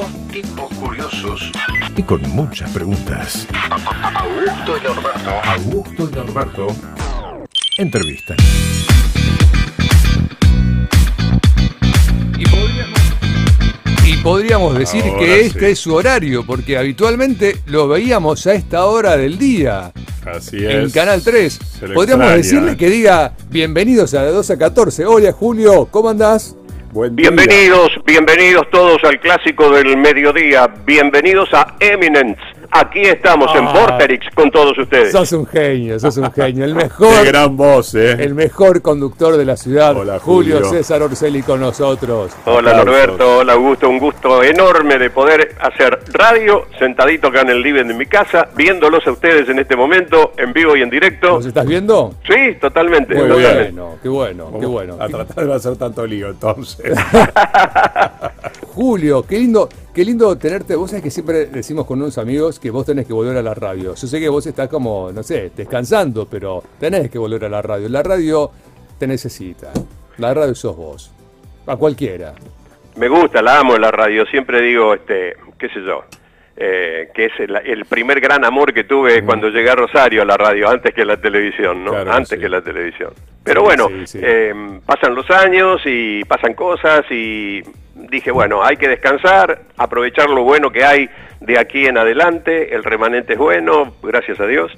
Son tipos curiosos. y con muchas preguntas. Augusto y Norberto. Augusto y Norberto entrevistan. Y podríamos, y podríamos decir Ahora que este sí. es su horario, porque habitualmente lo veíamos a esta hora del día Así en es. Canal 3. Se le Podríamos extraña. decirle que diga bienvenidos a de 2 a 14. Hola Julio, ¿cómo andás? Bienvenidos, bienvenidos todos al clásico del mediodía. Bienvenidos a Eminence. Aquí estamos en Ah. Vorterix con todos ustedes. Sos un genio, sos un genio. El Qué mejor, gran voz, ¿eh? el mejor conductor de la ciudad. Hola, Julio. Julio. César Orselli con nosotros. Hola Aplausos. Norberto, hola Augusto, un gusto enorme de poder hacer radio sentadito acá en el living de mi casa, viéndolos a ustedes en este momento, en vivo y en directo. ¿Nos estás viendo? Sí, totalmente. Muy totalmente. bueno, qué bueno, qué bueno. A tratar de no hacer tanto lío, entonces. Julio, qué lindo, qué lindo tenerte. Vos sabés que siempre decimos con unos amigos que vos tenés que volver a la radio. Yo sé que vos estás como, no sé, descansando, pero tenés que volver a la radio. La radio te necesita. La radio sos vos. A cualquiera. Me gusta, la amo la radio. Siempre digo, este, qué sé yo, eh, que es el, el primer gran amor que tuve cuando llegué a Rosario a la radio, antes que la televisión, ¿no? Claro, antes sí. que la televisión. Pero bueno, sí, sí. eh, pasan los años y pasan cosas y dije, bueno, hay que descansar, aprovechar lo bueno que hay de aquí en adelante. El remanente es bueno, gracias a Dios.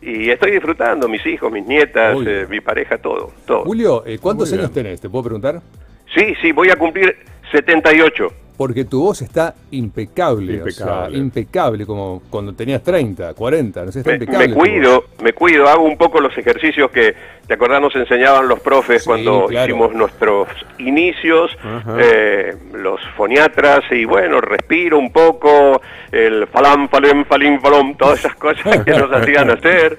Y estoy disfrutando, mis hijos, mis nietas, eh, mi pareja, todo, todo. Julio, eh, ¿cuántos Muy años bien. tenés? ¿Te puedo preguntar? Sí, sí, voy a cumplir 78. Porque tu voz está impecable. Impecable. O sea, impecable, como cuando tenías 30, 40, no sé, está Me, impecable. me cuido, me cuido, hago un poco los ejercicios que, ¿te acordás? Nos enseñaban los profes Sí, cuando claro. hicimos nuestros inicios, eh, los foniatras, y bueno, respiro un poco, el falam, falem, falim, falom, todas esas cosas que nos hacían hacer.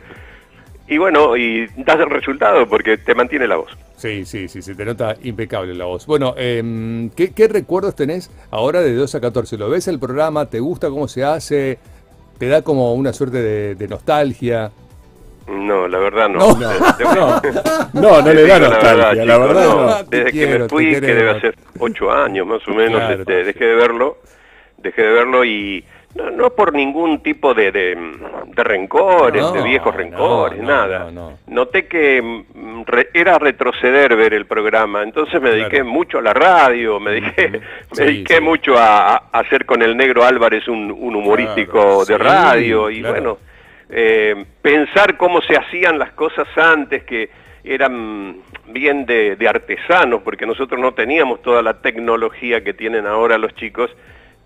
Y bueno, y das el resultado porque te mantiene la voz. Sí, sí, sí, se te nota impecable la voz. Bueno, em, ¿qué, qué recuerdos tenés ahora de 2 a 14? ¿Lo ves el programa? ¿Te gusta cómo se hace? ¿Te da como una suerte de, de nostalgia? No, la verdad no. No. No, no, no le da nostalgia, la verdad no. no. Te Desde quiero, que me fui, que debe hacer ocho años más o menos, Claro. este, dejé de verlo, dejé de verlo y no, no por ningún tipo de, de, de rencores, No, de viejos rencores, no, nada. no, no. Noté que mm, re- era retroceder ver el programa, entonces me dediqué Claro. mucho a la radio, me dediqué, me Sí, dediqué sí. mucho a, a hacer con el negro Álvarez un, un humorístico Claro, de sí, radio y claro. bueno, eh, pensar cómo se hacían las cosas antes, que eran bien de, de artesanos, porque nosotros no teníamos toda la tecnología que tienen ahora los chicos.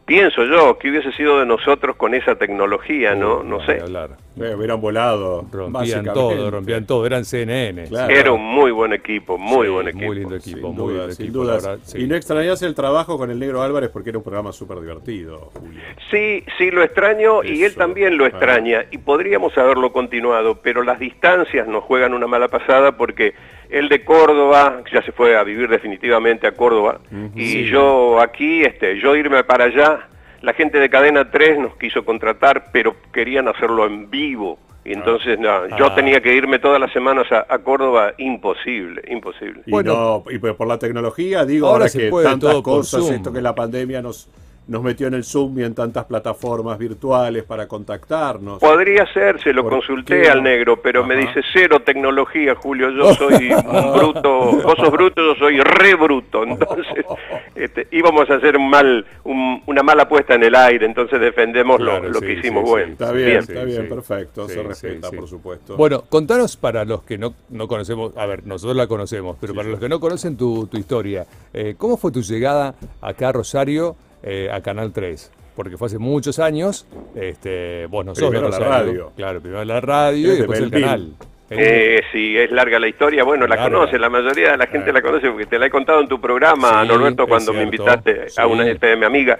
Pienso yo que hubiese sido de nosotros con esa tecnología, ¿no? No sé. hablar. Eh, hubieran volado. Rompían todo, rompían todo. Eran CNN. Claro. Era un muy buen equipo, muy Sí, buen equipo. Muy lindo equipo, Sin muy duda, sin equipo. dudas. la verdad, sí. Y no extrañas el trabajo con el Negro Álvarez porque era un programa súper divertido, Julio. Sí, sí lo extraño y él también lo Ah. extraña y podríamos haberlo continuado, pero las distancias nos juegan una mala pasada porque él de Córdoba ya se fue a vivir definitivamente a Córdoba y Sí. yo aquí, este, yo irme para allá, la gente de Cadena 3 nos quiso contratar, pero querían hacerlo en vivo. Y entonces no, yo Ah. tenía que irme todas las semanas a, a Córdoba, imposible, imposible. Y, Bueno. no, y por por la tecnología, digo, Ahora ahora, se que puede tantas todo cosas, esto que la pandemia nos, nos metió en el Zoom y en tantas plataformas virtuales para contactarnos. Podría ser, se lo ¿Por consulté qué al negro, pero me dice cero tecnología, Julio. Yo soy un bruto, vos sos bruto, yo soy re bruto. Entonces, este, íbamos a hacer un mal, un- una mala puesta en el aire, entonces defendemos lo- Claro, lo, sí, que hicimos sí, bueno. sí. Está bien, Bien. está bien, Sí, perfecto, sí, se sí, respeta, sí. por supuesto. Bueno, contanos para los que no, no conocemos, a ver, nosotros la conocemos, pero Sí, para sí. los que no conocen tu, tu historia, eh, ¿cómo fue tu llegada acá a Rosario, eh, a Canal 3? Porque fue hace muchos años, este, vos no sos de la radio. Claro, primero la radio y de después el canal. Eh, sí, es larga la historia. Bueno, la conoce, la mayoría de la gente la conoce porque te la he contado en tu programa, Sí, Norberto, cuando me invitaste Sí. a una FM amiga.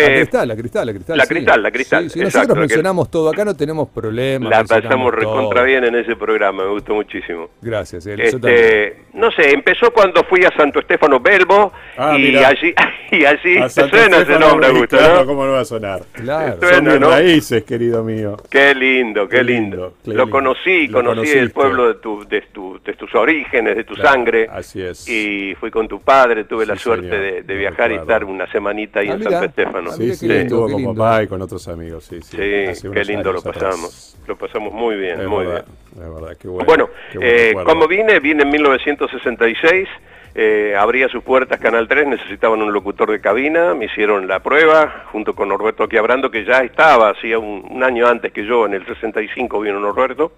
La Eh, cristal, la cristal, la cristal. la sí. Cristal, la Cristal, Sí, sí, exacto, nosotros la que- mencionamos todo, acá no tenemos problemas. la pasamos recontra bien en ese programa, me gustó muchísimo. Gracias. Este, no sé, empezó cuando fui a Santo Estefano Belbo Ah, y allí y allí A te suena ese nombre, Augusto, ¿no? ¿cómo no va a sonar? Claro. Esto- Son ¿no? raíces, querido mío. Qué lindo, qué Qué lindo. lindo, qué Lo conocí, Lo conocí conociste. el pueblo de, tu, de, tu- de tus orígenes, de tu Claro, sangre. así es. Y fui con tu padre, tuve la suerte de, viajar y estar una semanita ahí Ah, en. Santo Estefano. ¿No? Sí, sí, estuvo con papá y con otros amigos, sí, sí. Sí, qué lindo lo atrás. pasamos. Lo pasamos muy bien, Es muy verdad, bien. es verdad, qué bueno. Bueno, qué eh, como vine, vine en 1966, eh, abría sus puertas Canal 3, necesitaban un locutor de cabina, me hicieron la prueba junto con Norberto Aquiabrando, que ya estaba, hacía un, un año antes que yo, en el 65 vino Norberto,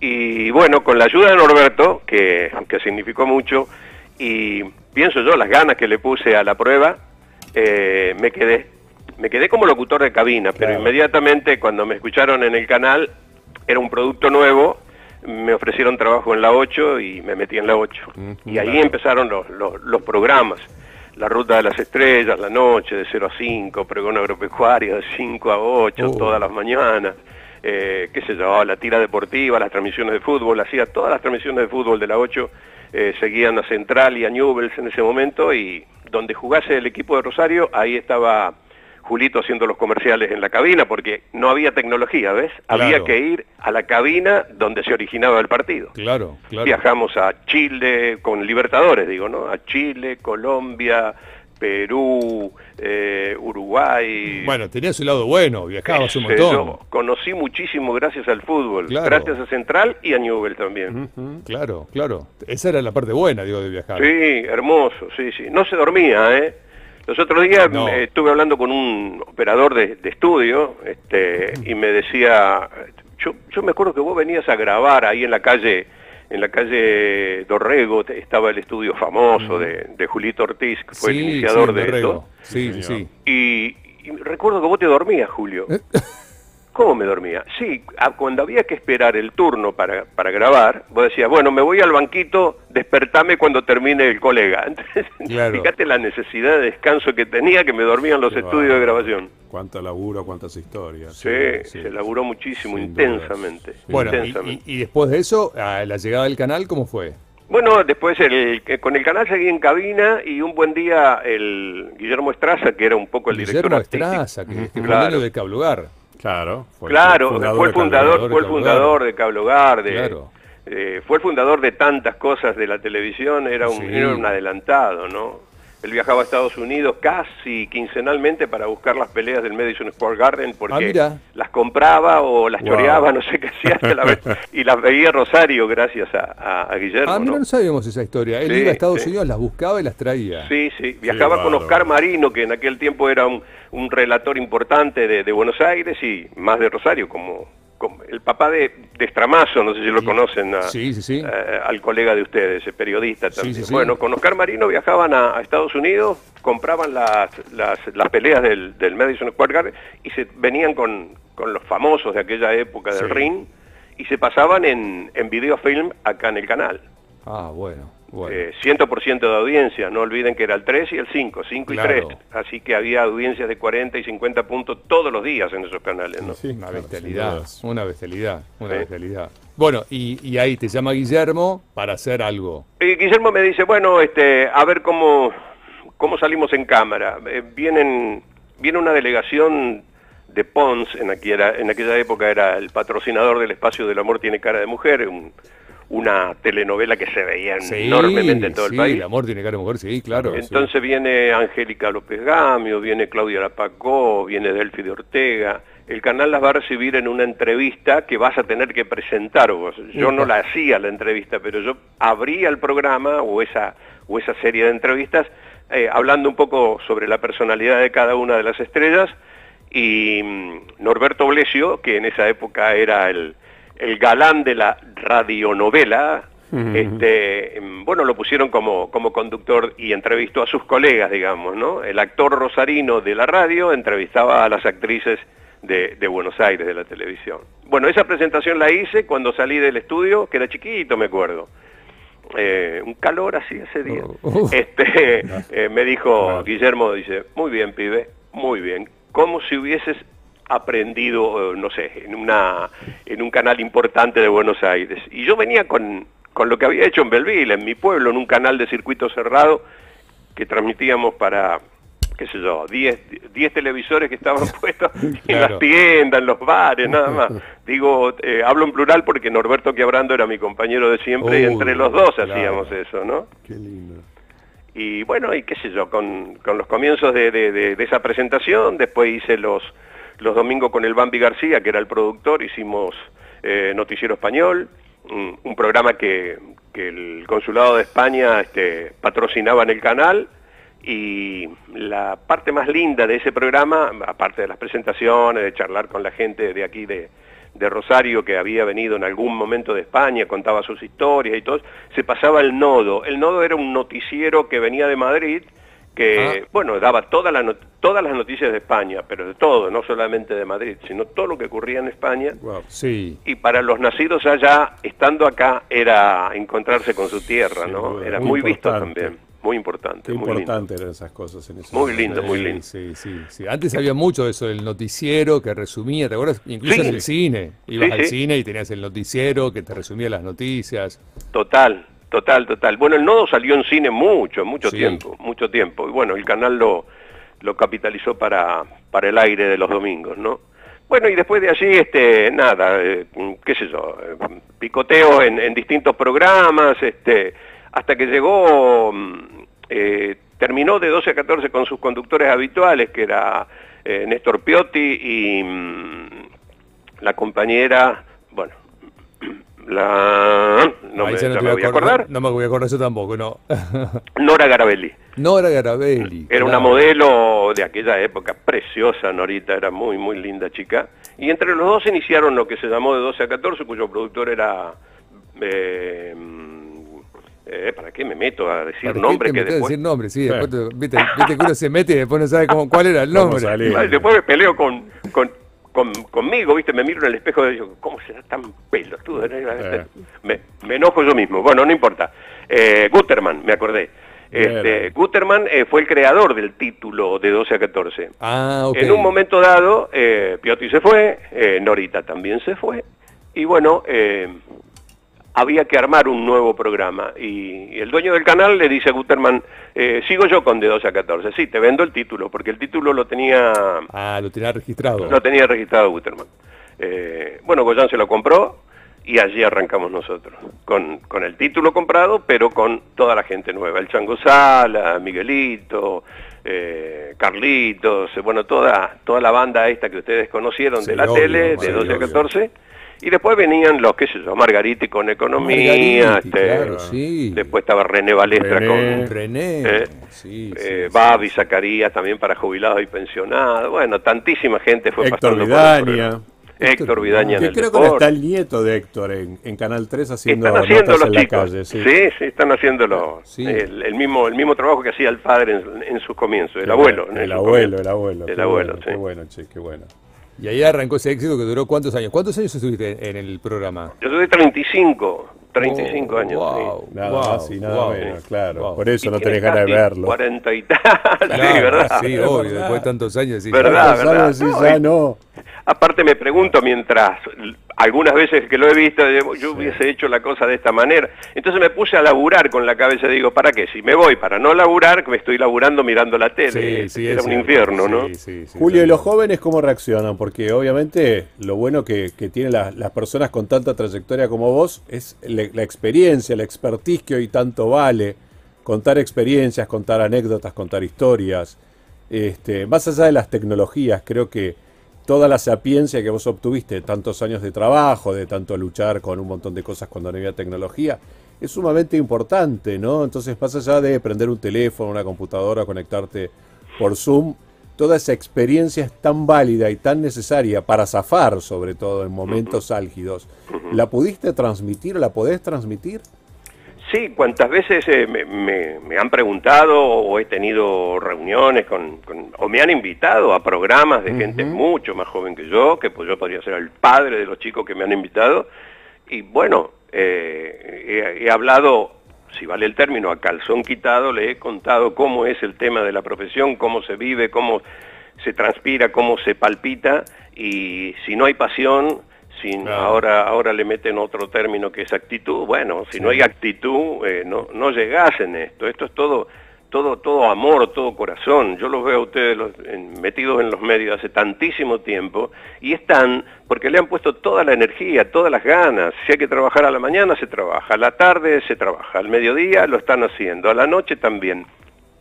y bueno, con la ayuda de Norberto, que, que significó mucho, y pienso yo las ganas que le puse a la prueba, eh, me quedé. Me quedé como locutor de cabina, pero Claro. inmediatamente cuando me escucharon en el canal, era un producto nuevo, me ofrecieron trabajo en la 8 y me metí en la 8. y ahí empezaron los, los, los programas. La Ruta de las Estrellas, la noche de 0 a 5, Pregón Agropecuario de 5 a 8, Oh. todas las mañanas. Eh, qué sé yo, la tira deportiva, las transmisiones de fútbol, hacía todas las transmisiones de fútbol de la 8, eh, seguían a Central y a Newells en ese momento y donde jugase el equipo de Rosario, ahí estaba Julito haciendo los comerciales en la cabina porque no había tecnología, ¿ves? Había que ir a la cabina donde se originaba el partido. Claro, claro. Viajamos a Chile, con Libertadores, digo, ¿no? A Chile, Colombia, Perú, eh, Uruguay. Bueno, tenía su lado bueno, viajabas un sé montón. yo. Conocí muchísimo gracias al fútbol, Claro. gracias a Central y a Newell también. Claro, claro. Esa era la parte buena, digo, de viajar. Sí, hermoso, sí, sí. No se dormía, ¿eh? Los otros días No. eh, estuve hablando con un operador de, de estudio este, y me decía, yo, yo me acuerdo que vos venías a grabar ahí en la calle, en la calle Dorrego, estaba el estudio famoso de, de Julito Ortiz, que fue el iniciador sí, de esto. Sí, sí. Y, y recuerdo que vos te dormías, Julio. ¿Cómo me dormía? Sí, a- cuando había que esperar el turno para, para grabar, vos decías, bueno, me voy al banquito, despertame cuando termine el colega. Entonces, Claro. fíjate la necesidad de descanso que tenía, que me dormía en los Qué estudios de grabación. Cuánto laburo, cuántas historias. Sí, sí. se laburó muchísimo, Sin intensamente. Bueno, y, intensamente. y- y después de eso, a la llegada del canal, ¿cómo fue? Bueno, después el, que con el canal seguí en cabina y un buen día el Guillermo Estraza, que era un poco el director Guillermo. Estraza, que, que Claro. de Cablugar. Claro. Fue Claro, fundador fue el fundador, fue el fundador de Cable Hogar, de, Claro. eh, fue el fundador de tantas cosas de la televisión, era un, Sí. era un adelantado, ¿no? Él viajaba a Estados Unidos casi quincenalmente para buscar las peleas del Madison Square Garden Ah, porque mira. las compraba o las Wow. choreaba, no sé qué hacía, hasta la vez, y las veía Rosario gracias a, a- a Guillermo, Ah, mira, ¿no? no sabíamos esa historia. Él Sí, iba a Estados sí. Unidos, las buscaba y las traía. Sí, sí, viajaba con. Oscar Marino, que en aquel tiempo era un, un relator importante de, de Buenos Aires y más de Rosario, como el papá de, de Estramazo, no sé si lo conocen, a- Sí, sí, sí. eh, al colega de ustedes, el periodista también. Bueno, con Oscar Marino viajaban a, a Estados Unidos, compraban las, las, las peleas del, del Madison Square Garden y se venían con, con los famosos de aquella época del ring y se pasaban en, en videofilm acá en el canal. Ah, bueno, bueno. Eh, 100% de audiencia, no olviden que era el 3 y el 5, 5 Claro. y 3, así que había audiencias de 40 y 50 puntos todos los días en esos canales, ¿no? Sí, una claro, bestialidad, una bestialidad, una Sí. bestialidad. Bueno, y, y ahí te llama Guillermo para hacer algo. Y Guillermo me dice, bueno, este, a ver cómo, cómo salimos en cámara. Eh, vienen, viene una delegación de Pons, en aquella, en aquella época era el patrocinador del Espacio del Amor Tiene Cara de Mujer, un- una telenovela que se veía Sí, enormemente en todo sí, el país. El amor tiene cara de mujer, sí, claro. Entonces viene Angélica López Gamio, viene Claudia Lapacó, viene Delfi de Ortega. El canal las va a recibir en una entrevista que vas a tener que presentar vos. Yo no la hacía la entrevista, pero yo abría el programa o esa, o esa serie de entrevistas eh, hablando un poco sobre la personalidad de cada una de las estrellas y mm, Norberto Blesio, que en esa época era el, el galán de la radionovela, este, mm, bueno, lo pusieron como, como conductor y entrevistó a sus colegas, digamos, ¿no? El actor rosarino de la radio entrevistaba a las actrices de, de Buenos Aires, de la televisión. Bueno, esa presentación la hice cuando salí del estudio, que era chiquito, me acuerdo. Eh, un calor así ese día. Oh. Este, eh, me dijo. Guillermo, dice, muy bien, pibe, muy bien. Como si hubieses aprendido, eh, no sé, en, una, en un canal importante de Buenos Aires. Y yo venía con, con lo que había hecho en Belville, en mi pueblo, en un canal de circuito cerrado que transmitíamos para, qué sé yo, 10 10 televisores que estaban puestos en Claro. las tiendas, en los bares, nada más. Digo, eh, hablo en plural porque Norberto Quiabrando era mi compañero de siempre y entre los dos claro. hacíamos eso, ¿no? Qué lindo. Y bueno, y qué sé yo, con, con los comienzos de, de- de- de esa presentación, después hice los, los domingos con el Bambi García, que era el productor, hicimos eh, Noticiero Español, un, programa que, que el Consulado de España este, patrocinaba en el canal, y la parte más linda de ese programa, aparte de las presentaciones, de charlar con la gente de aquí de, de Rosario que había venido en algún momento de España, contaba sus historias y todo, se pasaba el nodo. El nodo era un noticiero que venía de Madrid, que, Ah. bueno, daba todas las, todas las noticias de España, pero de todo, no solamente de Madrid, sino todo lo que ocurría en España. Wow. Sí. Y para los nacidos allá, estando acá, era encontrarse con su tierra, ¿no? Era muy muy, visto importante. también, muy importante. Qué muy lindo. importante eran esas cosas en ese Muy momento. lindo, muy Sí, lindo. Sí, sí, sí. Antes había mucho de eso, el noticiero que resumía, ¿te acuerdas? Incluso Sí. en el cine. Ibas Sí, al sí. cine y tenías el noticiero que te resumía las noticias. Total, total, total. Bueno, el nodo salió en cine mucho, mucho Sí. tiempo, mucho tiempo. Y bueno, el canal lo, lo capitalizó para, para el aire de los domingos, ¿no? Bueno, y después de allí, este, nada, eh, qué sé yo, eh, picoteo en, en distintos programas, este, hasta que llegó, mm, eh, terminó de 12 a 14 con sus conductores habituales, que era Néstor Piotti y mm, la compañera, la... No me, no voy a acordar. No me voy a acordar yo tampoco, no. Nora Garabelli. Nora Garabelli. Era una modelo de aquella época, preciosa Norita, era muy, muy linda chica. Y entre los dos iniciaron lo que se llamó de 12 a 14, cuyo productor era... eh, eh, ¿Para qué me meto a decir ¿Para qué nombre te que a después... decir nombre? Sí, Sí. después te- viste, viste que uno se mete y después no sabe cómo, cuál era el ¿Cómo nombre. después me peleo con, con, con- conmigo, ¿viste? Me miro en el espejo y digo, ¿cómo será tan pelotudo? Eh. Me, me enojo yo mismo. Bueno, no importa. Eh, Guterman, me acordé. Este. Guterman eh, fue el creador del título de 12 a 14. Ah. En un momento dado, eh, Piotti se fue, Norita también se fue, y bueno, había que armar un nuevo programa. Y, el dueño del canal le dice a Guterman, eh, sigo yo con de 12 a 14, sí, te vendo el título, porque el título lo tenía, Ah, lo tenía registrado. lo tenía registrado Guterman. Eh, bueno, Goyan se lo compró y allí arrancamos nosotros, con, con el título comprado, pero con toda la gente nueva, el Chango Sala, Miguelito, eh, Carlitos, bueno, toda, toda la banda esta que ustedes conocieron Sí, de la obvio, tele, de 12 a obvio. 14, y después venían los, qué sé yo, Margariti con Economía, Margariti, este, claro, sí. después estaba René Balestra René. con... René. Eh, sí, eh, sí. Babi, Zacarías también para jubilados y pensionados. Bueno, tantísima gente fue Héctor pasando por el Vidaña. Héctor Vidaña en el creo que está el nieto de Héctor en, en Canal 3 haciendo Están haciendo los en la chicos. calle. Sí. sí, sí, están haciendo Sí. el, el mismo el mismo trabajo que hacía el padre en, en sus comienzos, el Qué abuelo. bueno, El abuelo, el abuelo. El qué abuelo, bueno, sí. Qué bueno, che, qué bueno. Y ahí arrancó ese éxito que duró cuántos años. ¿Cuántos años estuviste en el programa? Yo tuve 35, 35 Oh, años. wow. sí. Nada Wow, más y nada wow, menos, claro. wow. Por eso no tenés ganas de verlo. 40 y tal, sí, ¿verdad? Sí, obvio, después de tantos años. sí. ¿Verdad? ¿Cuántos años verdad. decís, No, ya y- no? Aparte me pregunto mientras algunas veces que lo he visto, yo hubiese hecho la cosa de esta manera. Entonces me puse a laburar con la cabeza, digo, ¿para qué? Si me voy para no laburar, me estoy laburando mirando la tele. Sí, sí, Era es un cierto. infierno, ¿no? Sí, sí, sí, Julio, ¿y los jóvenes cómo reaccionan? Porque obviamente lo bueno que, que tienen las, las personas con tanta trayectoria como vos es la, la experiencia, la expertise que hoy tanto vale. Contar experiencias, contar anécdotas, contar historias. Este, más allá de las tecnologías, creo que toda la sapiencia que vos obtuviste, tantos años de trabajo, de tanto luchar con un montón de cosas cuando no había tecnología, es sumamente importante, ¿no? Entonces, más allá de prender un teléfono, una computadora, conectarte por Zoom, toda esa experiencia es tan válida y tan necesaria para zafar, sobre todo en momentos álgidos. ¿La pudiste transmitir? ¿La podés transmitir? Sí, cuantas veces eh, me, me- me han preguntado o he tenido reuniones con, con- o me han invitado a programas de gente mucho más joven que yo, que pues yo podría ser el padre de los chicos que me han invitado, y bueno, eh, he, he hablado, si vale el término, a calzón quitado, le he contado cómo es el tema de la profesión, cómo se vive, cómo se transpira, cómo se palpita, y si no hay pasión, sin Claro. ahora ahora le meten otro término que es actitud. Bueno si no hay actitud eh, no no llegás en esto. Esto es todo todo todo amor todo corazón. Yo los veo a ustedes los- en- metidos en los medios hace tantísimo tiempo y están porque le han puesto toda la energía todas las ganas. Si hay que trabajar a la mañana se trabaja. A la tarde se trabaja. Al mediodía lo están haciendo. A la noche también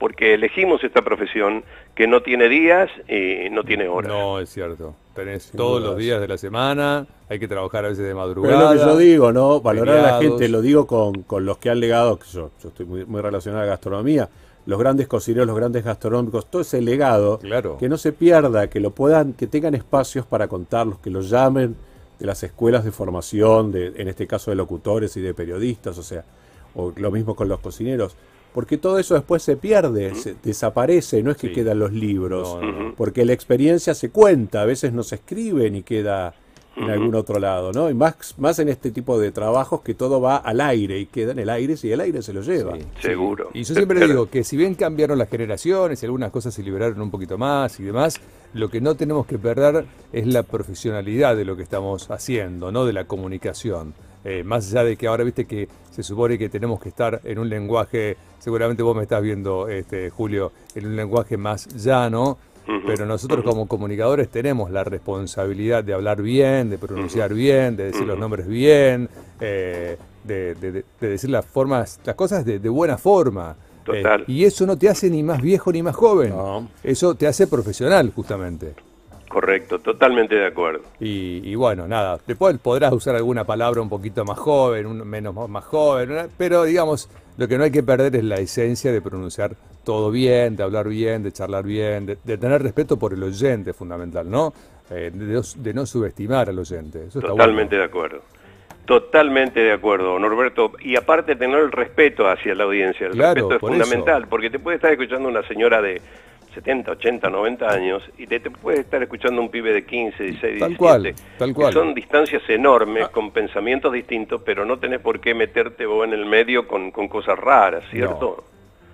porque elegimos esta profesión que no tiene días y no tiene horas. No, es cierto. Tenés todos dudas. los días de la semana, hay que trabajar a veces de Pero madrugada. es lo que yo digo, ¿no? Valorar a la gente, lo digo con, con los que han legado, que yo, yo estoy muy, muy relacionado a la gastronomía, los grandes cocineros, los grandes gastronómicos, todo ese legado, Claro. que no se pierda, que lo puedan, que tengan espacios para contarlos, que los llamen de las escuelas de formación, de, en este caso de locutores y de periodistas, o sea, o lo mismo con los cocineros. Porque todo eso después se pierde, se- desaparece, no es que Sí. quedan los libros, No, no, no. porque la experiencia se cuenta, a veces no se escribe ni queda en algún otro lado, ¿no? Y más, más en este tipo de trabajos que todo va al aire y queda en el aire y el aire se lo lleva. Sí, Seguro. Y yo siempre digo que si bien cambiaron las generaciones y algunas cosas se liberaron un poquito más y demás, lo que no tenemos que perder es la profesionalidad de lo que estamos haciendo, ¿no? De la comunicación. Eh, más allá de que ahora viste que se supone que tenemos que estar en un lenguaje, seguramente vos me estás viendo, este, Julio, en un lenguaje más llano, pero nosotros como comunicadores tenemos la responsabilidad de hablar bien, de pronunciar bien, de decir los nombres bien, eh, de, de- de- de decir las formas, las cosas de, de buena forma. Total. Eh, y eso no te hace ni más viejo ni más joven. No. Eso te hace profesional, justamente. Correcto, totalmente de acuerdo. Y, y bueno, nada, después podrás usar alguna palabra un poquito más joven, un menos más joven, una- pero digamos, lo que no hay que perder es la esencia de pronunciar todo bien, de hablar bien, de charlar bien, de, de tener respeto por el oyente, fundamental, ¿no? Eh, de, no- de no subestimar al oyente. Eso está Totalmente bueno. de acuerdo. Totalmente de acuerdo, Norberto. Y aparte tener el respeto hacia la audiencia. El Claro, respeto es por fundamental, eso. porque te puede estar escuchando una señora de 70, 80, 90 años y te, te puede estar escuchando un pibe de 15, 16, Tal 17. cual, tal cual. Son distancias enormes, con pensamientos distintos, pero no tenés por qué meterte vos en el medio con, con cosas raras, ¿cierto?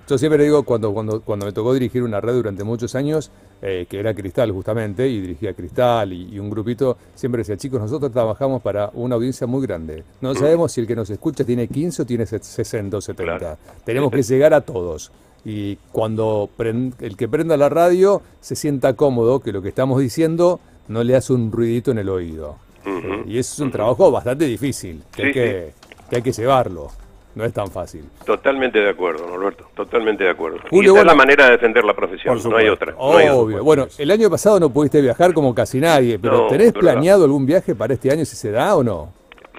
Yo siempre digo, cuando, cuando, cuando me tocó dirigir una red durante muchos años, eh, que era Cristal justamente, y dirigía Cristal y, y un grupito, siempre decía, chicos, nosotros trabajamos para una audiencia muy grande. No sabemos si el que nos escucha tiene 15 o tiene se- 60 o 70. Claro. Tenemos que llegar a todos. Y cuando el que prenda la radio se sienta cómodo, que lo que estamos diciendo no le hace un ruidito en el oído. Eh, y eso es un trabajo bastante difícil, que, hay Sí, que, que hay que llevarlo. No es tan fácil. Totalmente de acuerdo, Norberto. Totalmente de acuerdo. y Julio, esa es la manera de defender la profesión, no hay otra. no hay otra. Obvio. Bueno, el año pasado no pudiste viajar como casi nadie, pero No, ¿tenés planeado algún viaje para este año si se da o no?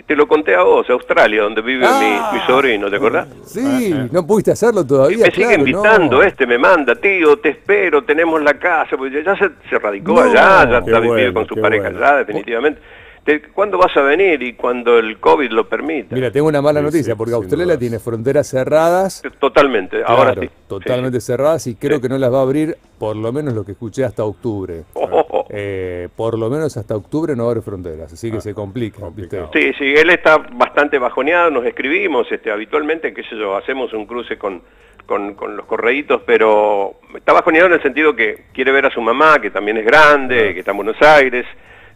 Te lo conté a vos, Australia, donde vive Ah. mi, mi sobrino, ¿te acordás? Sí, no pudiste hacerlo todavía, me sigue claro, invitando, no. este me manda, tío, te espero, tenemos la casa, porque ya se, se radicó No. allá, ya está viviendo bueno, con su pareja bueno. allá, definitivamente. Te- ¿Cuándo vas a venir? Y cuando el COVID lo permita. Mira, tengo una mala Sí, noticia, sí, porque Australia dudas. tiene fronteras cerradas, Totalmente, ahora sí. totalmente cerradas, y creo que no las va a abrir, por lo menos lo que escuché, hasta octubre. Oh, oh, oh. Eh, por lo menos hasta octubre no abre fronteras, así que se complica. Sí, sí, él está bastante bajoneado, nos escribimos este, habitualmente, qué sé yo, hacemos un cruce con, con, con los correitos, pero está bajoneado en el sentido que quiere ver a su mamá, que también es grande, que está en Buenos Aires,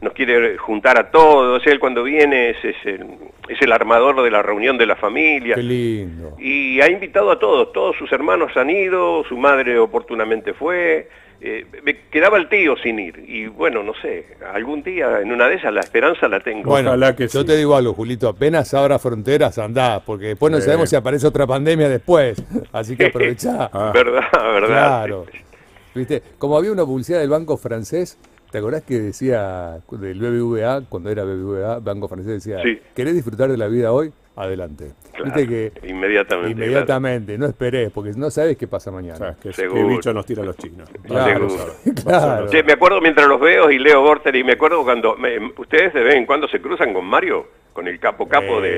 nos quiere juntar a todos, él cuando viene es, es el, es el armador de la reunión de la familia. Qué lindo. Y ha invitado a todos, todos sus hermanos han ido, su madre oportunamente fue, eh, me quedaba el tío sin ir. Y bueno, no sé, algún día en una de esas la esperanza la tengo. Bueno, Ojalá que yo sí. te digo algo, Julito, apenas abra fronteras, andá, porque después no sabemos si aparece otra pandemia después, así que aprovechá. Ah. ¿Verdad? ¿Verdad? Claro. ¿Viste? Como había una publicidad del banco francés, ¿te acordás que decía del BBVA, cuando era BBVA, banco francés, decía, Sí. ¿querés disfrutar de la vida hoy? Adelante. Claro, Viste que inmediatamente, inmediatamente, no esperes, porque no sabes qué pasa O mañana. sea, que, Seguro. que bicho nos tira los chinos. Claro, claro. Sí, me acuerdo mientras los veo y leo Borter y me acuerdo cuando me- ustedes de vez en cuando se cruzan con Mario, con el capo capo de...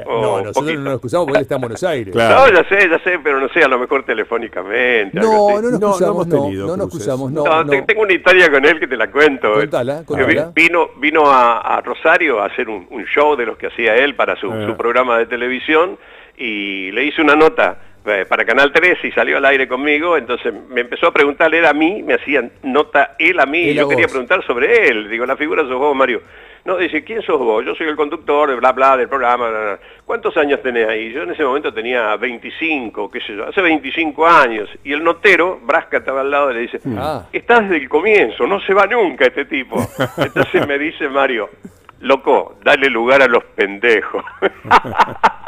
Eh, oh, no, nosotros poquito. no nos excusamos porque él está en Buenos Aires. Claro. No, ya sé, ya sé, pero no sé, a lo mejor telefónicamente. algo No, así. no nos No, no no, nos excusamos, no, No, no. te- tengo una historia con él que te la cuento. Contala, contala. vi- Vino, vino a, a Rosario a hacer un, un show de los que hacía él para su, Ah. su programa de televisión y le hice una nota eh, para Canal 3 y salió al aire conmigo, entonces me empezó a preguntar él a mí, me hacía nota él a mí, Él y a yo quería preguntar sobre él, digo, la figura sos vos, Mario. No, dice, ¿quién sos vos? Yo soy el conductor, de bla, bla, del programa. bla, bla. ¿Cuántos años tenés ahí? Yo en ese momento tenía 25, qué sé yo, hace 25 años. Y el notero, Brasca estaba al lado, y le dice, Ah. está desde el comienzo, no se va nunca este tipo. Entonces me dice Mario, loco, dale lugar a los pendejos.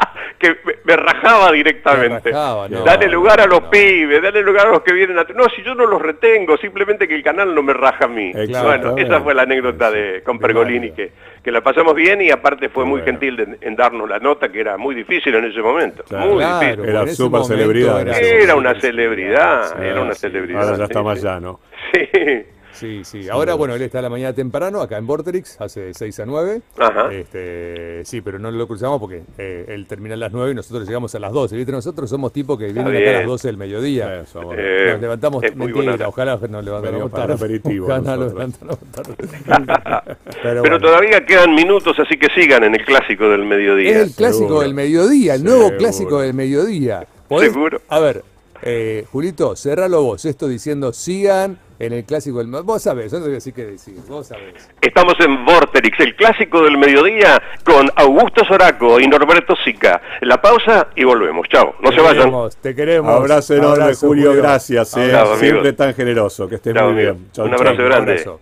que me, me rajaba directamente. Me rajaba, no, dale lugar a los no. pibes, dale lugar a los que vienen a... No, si yo no los retengo, simplemente que el canal no me raja a mí. Bueno, esa fue la anécdota de con Pergolini, que, que la pasamos bien y aparte fue muy Bueno. gentil de- en darnos la nota, que era muy difícil en ese momento. Claro. Muy Claro, difícil. Era súper celebridad, Era, una celebridad, era una sí. celebridad. Ahora ya está más sí. llano. Sí. Sí, sí. Ahora, bueno, él está a la mañana temprano, acá en Vorterix, hace de 6 a 9. Ajá. Este, sí, pero no lo cruzamos porque eh, él termina a las 9 y nosotros llegamos a las 12. ¿Viste? Nosotros somos tipos que vienen acá a las 12 del mediodía. Eso, bueno. Eh, Nos levantamos, mentira, ojalá nos levantáramos tarde. aperitivo Ojalá nos levantáramos tarde. Pero, bueno. todavía quedan minutos, así que sigan en el clásico del mediodía. Es el clásico Seguro. del mediodía, el nuevo clásico del mediodía. ¿Podés- Seguro. A ver, eh, Julito, cerralo vos, esto diciendo sigan en el clásico del mediodía. Vos sabés, yo no voy a decir qué decir, vos sabés. Estamos en Vorterix, el clásico del mediodía, con Augusto Soraco y Norberto Sica. La pausa y volvemos. Chao, no Te se vayan. Te queremos. Abrazo enorme, Abrazo, Julio, gracias. eh. Abrazo, Siempre tan generoso. Que estés muy bien. Chau, Un chau. abrazo grande. abrazo.